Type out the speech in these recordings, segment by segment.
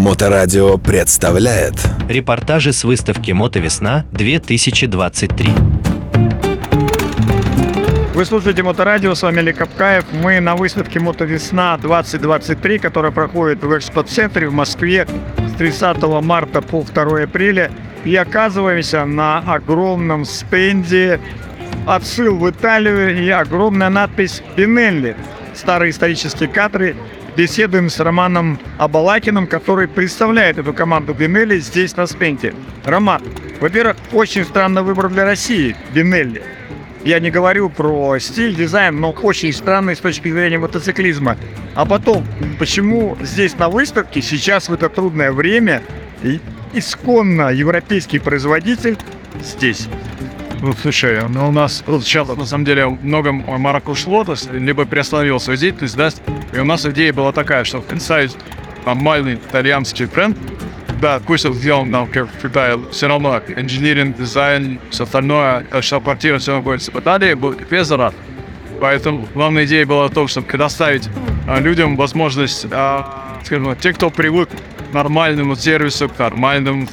Моторадио представляет Репортажи с выставки «Мотовесна 2023». Вы слушаете Моторадио, с вами Ли Капкаев. Мы на выставке Мотовесна 2023, которая проходит в экспоцентре в Москве с 30 марта по 2 апреля. И оказываемся на огромном стенде отсыл в Италию и огромная надпись «Пинелли». Старые исторические кадры. Беседуем с Романом Абалакиным, который представляет эту команду Бинелли здесь на стенде. Роман, во-первых, очень странный выбор для России Бинелли. Я не говорю про стиль, дизайн, но очень странный с точки зрения мотоциклизма. А потом, почему здесь на выставке сейчас в это трудное время исконно европейский производитель здесь? Ну, слушай, ну у нас вот сейчас на самом деле много марок ушло, то есть либо приостановил свою деятельность, да, и у нас идея была такая, что представить нормальный итальянский бренд, да, пусть он сделан нам как в все равно инженеринг, дизайн, все остальное, штаб-квартира, все будет в Италии, будет без зарад. Поэтому главная идея была в том, чтобы предоставить а, людям возможность, а, скажем те, кто привык к нормальному сервису, к нормальным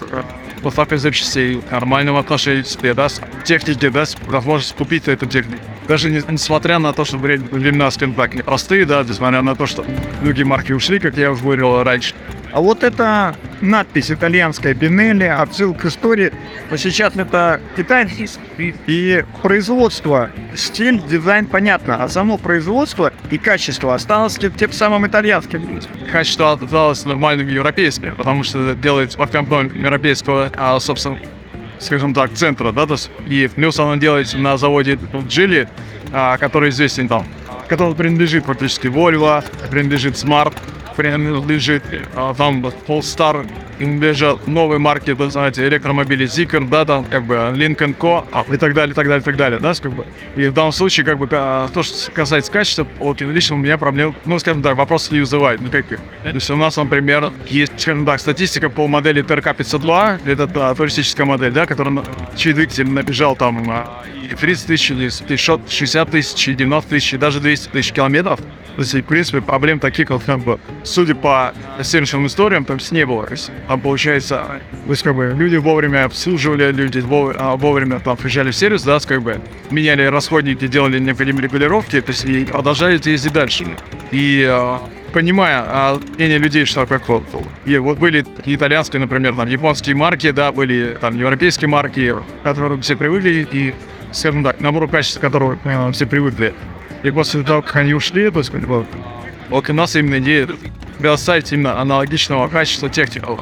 поставкой запчастей, нормальному отношению к себе, да, техники, да, возможность купить эту технику. Даже не- несмотря на то, что вре- времена, скажем так, непростые, да, несмотря на то, что многие марки ушли, как я уже говорил раньше, А вот эта надпись итальянская Бинелли, отсыл к истории, но сейчас это китайский и производство, стиль, дизайн понятно, а само производство и качество осталось тем, самым итальянским. качество оказалось нормальным европейским, потому что это делает автомобиль европейского, а, собственно, скажем так, центра, да, то есть, и плюс оно делается на заводе Джили, а, который известен там, который принадлежит практически Volvo, принадлежит Smart, принадлежит а, там Polestar, принадлежат новые марки, вы знаете, электромобили Zikr, да, там, как бы, Lincoln Co. а, и так далее, и так далее, и так далее, да, как бы. И в данном случае, как бы, а, то, что касается качества, вот лично у меня проблем, ну, скажем так, вопросов не вызывает никаких. То есть у нас, например, есть, скажем так, статистика по модели ТРК 502, это а, туристическая модель, да, которая, чей двигатель набежал там а, и 30 тысяч, и 560 тысяч, и 90 тысяч, даже 200 тысяч километров. То есть, в принципе, проблем таких, как бы, судя по сервисным историям, там с не было. Там, получается, как бы, люди вовремя обслуживали, люди а, вовремя там приезжали в сервис, да, как бы, меняли расходники, делали необходимые регулировки, то есть, и продолжали ездить дальше. И а, понимая а, мнение людей, что как вот, и вот были итальянские, например, там, японские марки, да, были там европейские марки, к которым все привыкли, и, скажем так, набору качества, к которому все привыкли. И после того, как они ушли, то есть, бы, вот у нас именно идея предоставить именно аналогичного качества технику.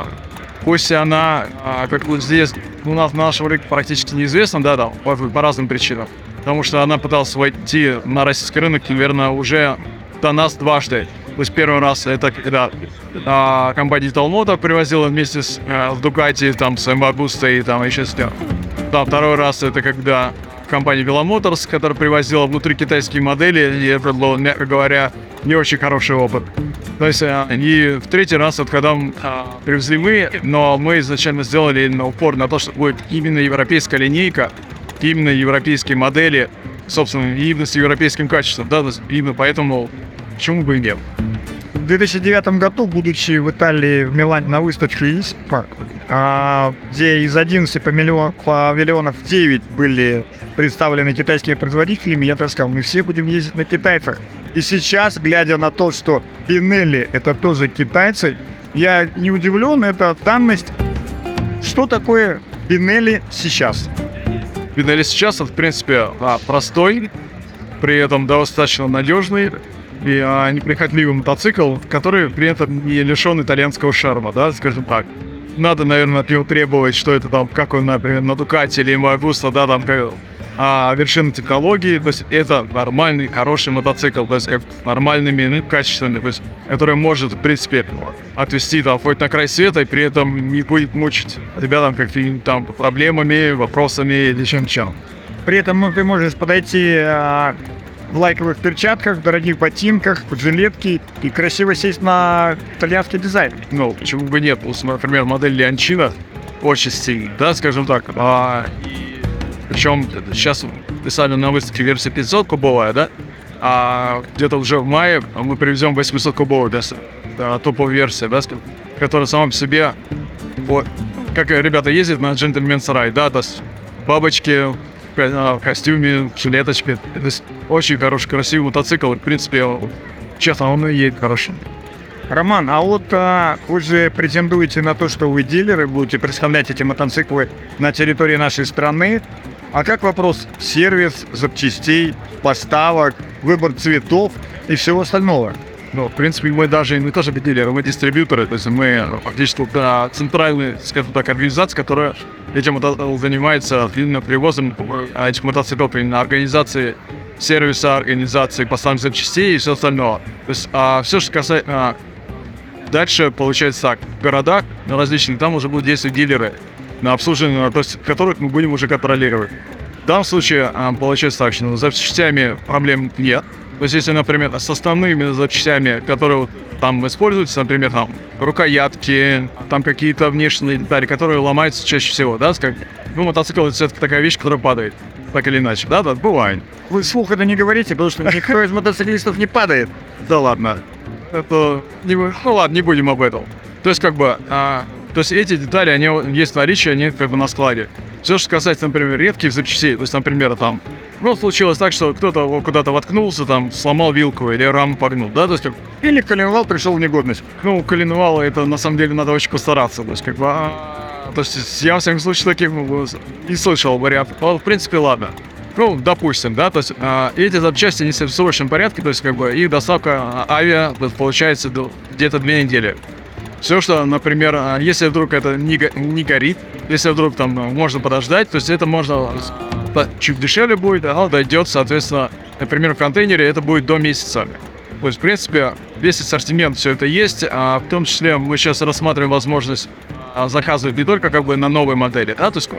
Пусть она, а, как вот здесь, у нас на нашем рынке практически неизвестна, да, да, по, по разным причинам. Потому что она пыталась войти на российский рынок, наверное, уже до нас дважды. То есть первый раз это когда а, компания Talmoda привозила вместе с, а, с Ducati, там, с Augusta и там еще с кем. Да, второй раз это когда компания Vela Motors, которая привозила внутри китайские модели, и это был, мягко говоря, не очень хороший опыт. То есть, а, и в третий раз, вот когда а, привезли мы, но мы изначально сделали именно упор на то, что будет именно европейская линейка, именно европейские модели, собственно, именно с европейским качеством, да, именно поэтому почему бы и нет. В 2009 году, будучи в Италии, в Милане на выставке ISPA, а, где из 11 павильон- павильонов 9 были представлены китайскими производителями, я так сказал, мы все будем ездить на китайцах. И сейчас, глядя на то, что Пинелли это тоже китайцы, я не удивлен, это данность. Что такое Пинелли сейчас? Пинелли сейчас, в принципе, а, простой, при этом достаточно надежный и а, неприхотливый мотоцикл, который при этом не лишен итальянского шарма, да, скажем так. Надо, наверное, от него требовать, что это там, как он, например, на Дукате или Магуста, да, там, как, а, вершина технологии, то есть это нормальный, хороший мотоцикл, то есть нормальными ну, качествами, то есть, который может, в принципе, отвести там хоть на край света и при этом не будет мучить тебя там какими-то там проблемами, вопросами или чем-чем. При этом ну, ты можешь подойти а, в лайковых перчатках, дорогих ботинках, в жилетке и красиво сесть на итальянский дизайн. Ну, почему бы нет? Например, модель Леончина очень стильная, да, скажем так. А, причем сейчас писали на выставке версия 500 кубовая, да? А где-то уже в мае мы привезем 800 кубовую версию. а, топовая версия, да, которая сама по себе, вот, как ребята ездят на Gentleman's Ride, да, то есть бабочки в ко- а, в костюме, жилеточки. То есть очень хороший, красивый мотоцикл. В принципе, честно, он едет хорошо. Роман, а вот а, вы же претендуете на то, что вы дилеры, будете представлять эти мотоциклы на территории нашей страны. А как вопрос сервис, запчастей, поставок, выбор цветов и всего остального? Ну, в принципе, мы даже мы тоже дилеры, мы дистрибьюторы, то есть мы фактически да, центральная, скажем так, организация, которая этим мото- занимается именно привозом э, этих мотоциклов именно организации сервиса, организации поставки запчастей и все остальное. То есть все, что касается... а, дальше получается так, в городах на различных, там уже будут действовать дилеры, на обслуживание, то есть которых мы будем уже контролировать. В данном случае а, получается так, что с запчастями проблем нет. То есть, если, например, с основными запчастями, которые там используются, например, там рукоятки, там какие-то внешние детали, которые ломаются чаще всего, да, как, ну, мотоцикл это все-таки такая вещь, которая падает, так или иначе, да, да, бывает. Вы вслух это не говорите, потому что никто из мотоциклистов не падает. Да ладно. Это ну ладно, не будем об этом. То есть, как бы, а, то есть эти детали, они есть в наличии, они как бы на складе. Все, что касается, например, редких запчастей, то есть, например, там, ну, случилось так, что кто-то куда-то воткнулся, там, сломал вилку или раму погнул, да, то есть, как, Или коленвал пришел в негодность. ну, коленвала, это на самом деле надо очень постараться, то есть, как бы, а, то есть, я, во всяком случае, таких ну, не слышал вариант. Ну, в принципе, ладно. Ну, допустим, да, то есть а, эти запчасти не в срочном порядке, то есть как бы их доставка а, авиа получается где-то две недели. Все, что, например, а, если вдруг это не, не горит, если вдруг там а, можно подождать, то есть это можно чуть дешевле будет, а дойдет, соответственно, например, в контейнере это будет до месяца. То есть, в принципе, весь ассортимент все это есть, а в том числе мы сейчас рассматриваем возможность а, заказывать не только как бы на новые модели, да, то есть,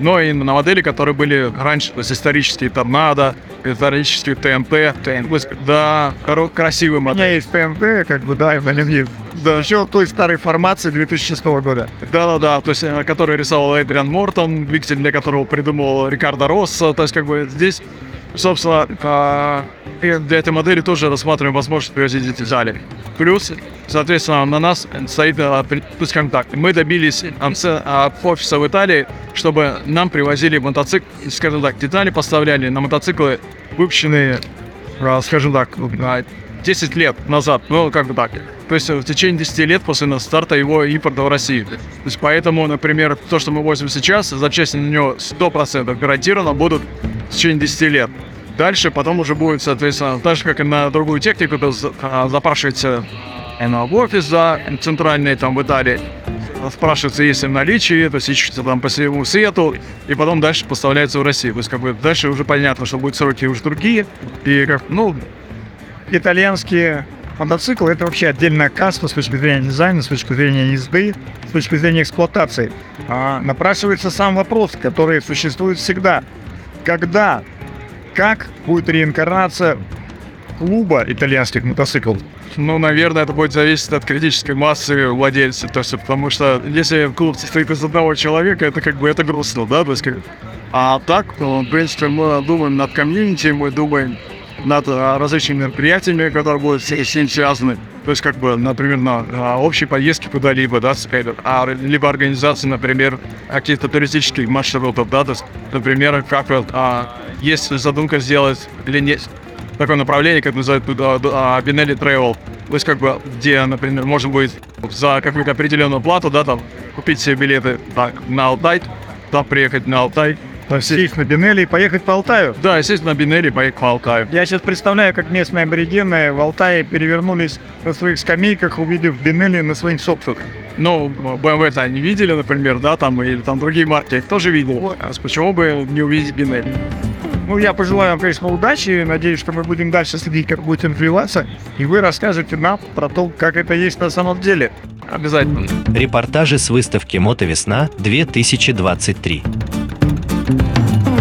но и на модели, которые были раньше, то есть исторические торнадо, исторические ТНТ, есть, да, красивые У меня есть ТНТ, как бы, да, и на нем. Да, еще той старой формации 2006 года. Да-да-да, то есть, э, который рисовал Эдриан Мортон, двигатель для которого придумал Рикардо Росса, то есть, как бы здесь, собственно, а, для этой модели тоже рассматриваем возможность привозить эти детали. Плюс, соответственно, на нас стоит, а, скажем так, мы добились а, от офиса в Италии, чтобы нам привозили мотоцикл, скажем так, детали поставляли на мотоциклы, выпущенные, а, скажем так, а, 10 лет назад, ну, как бы так. То есть э, в течение 10 лет после старта его импорта в Россию. То есть поэтому, например, то, что мы возим сейчас, запчасти на него 100% гарантированно будут в течение 10 лет. Дальше потом уже будет, соответственно, так же, как и на другую технику, то за- а, запрашивается в офис за центральный там в Италии, спрашивается, есть ли в наличии, то есть ищется там по всему свету, и потом дальше поставляется в Россию. То есть как бы дальше уже понятно, что будут сроки уже другие, и как, ну, Итальянские мотоциклы – это вообще отдельная каста с точки зрения дизайна, с точки зрения езды, с точки зрения эксплуатации. А напрашивается сам вопрос, который существует всегда. Когда, как будет реинкарнация клуба итальянских мотоциклов? Ну, наверное, это будет зависеть от критической массы владельца. То есть, потому что если клуб состоит из одного человека, это как бы это грустно, да? То есть, как- А так, ну, в принципе, мы думаем над комьюнити, мы думаем над а, различными мероприятиями, которые будут с ним связаны. То есть, как бы, например, на а, общей поездке куда-либо, да, а, либо организации, например, каких-то туристических маршрутов, да, то есть, например, как вот, а, есть задумка сделать или нет, такое направление, как называют туда Бинелли Travel. То есть, как бы, где, например, можно будет за какую-то определенную плату, да, там, купить себе билеты так, на Алтай, там приехать на Алтай. То есть сесть на Бинелли и поехать по Алтаю? Да, естественно, на Бинелли поехать по Алтаю. Я сейчас представляю, как местные аборигены в Алтае перевернулись на своих скамейках, увидев Бинелли на своих собственных. Ну, BMW-то они видели, например, да, там, или там другие марки, я их тоже видел. А Почему бы не увидеть Бинелли? Ну, я пожелаю вам, конечно, удачи. Надеюсь, что мы будем дальше следить, как будет развиваться. И вы расскажете нам про то, как это есть на самом деле. Обязательно. Репортажи с выставки «Мотовесна-2023». Thank you.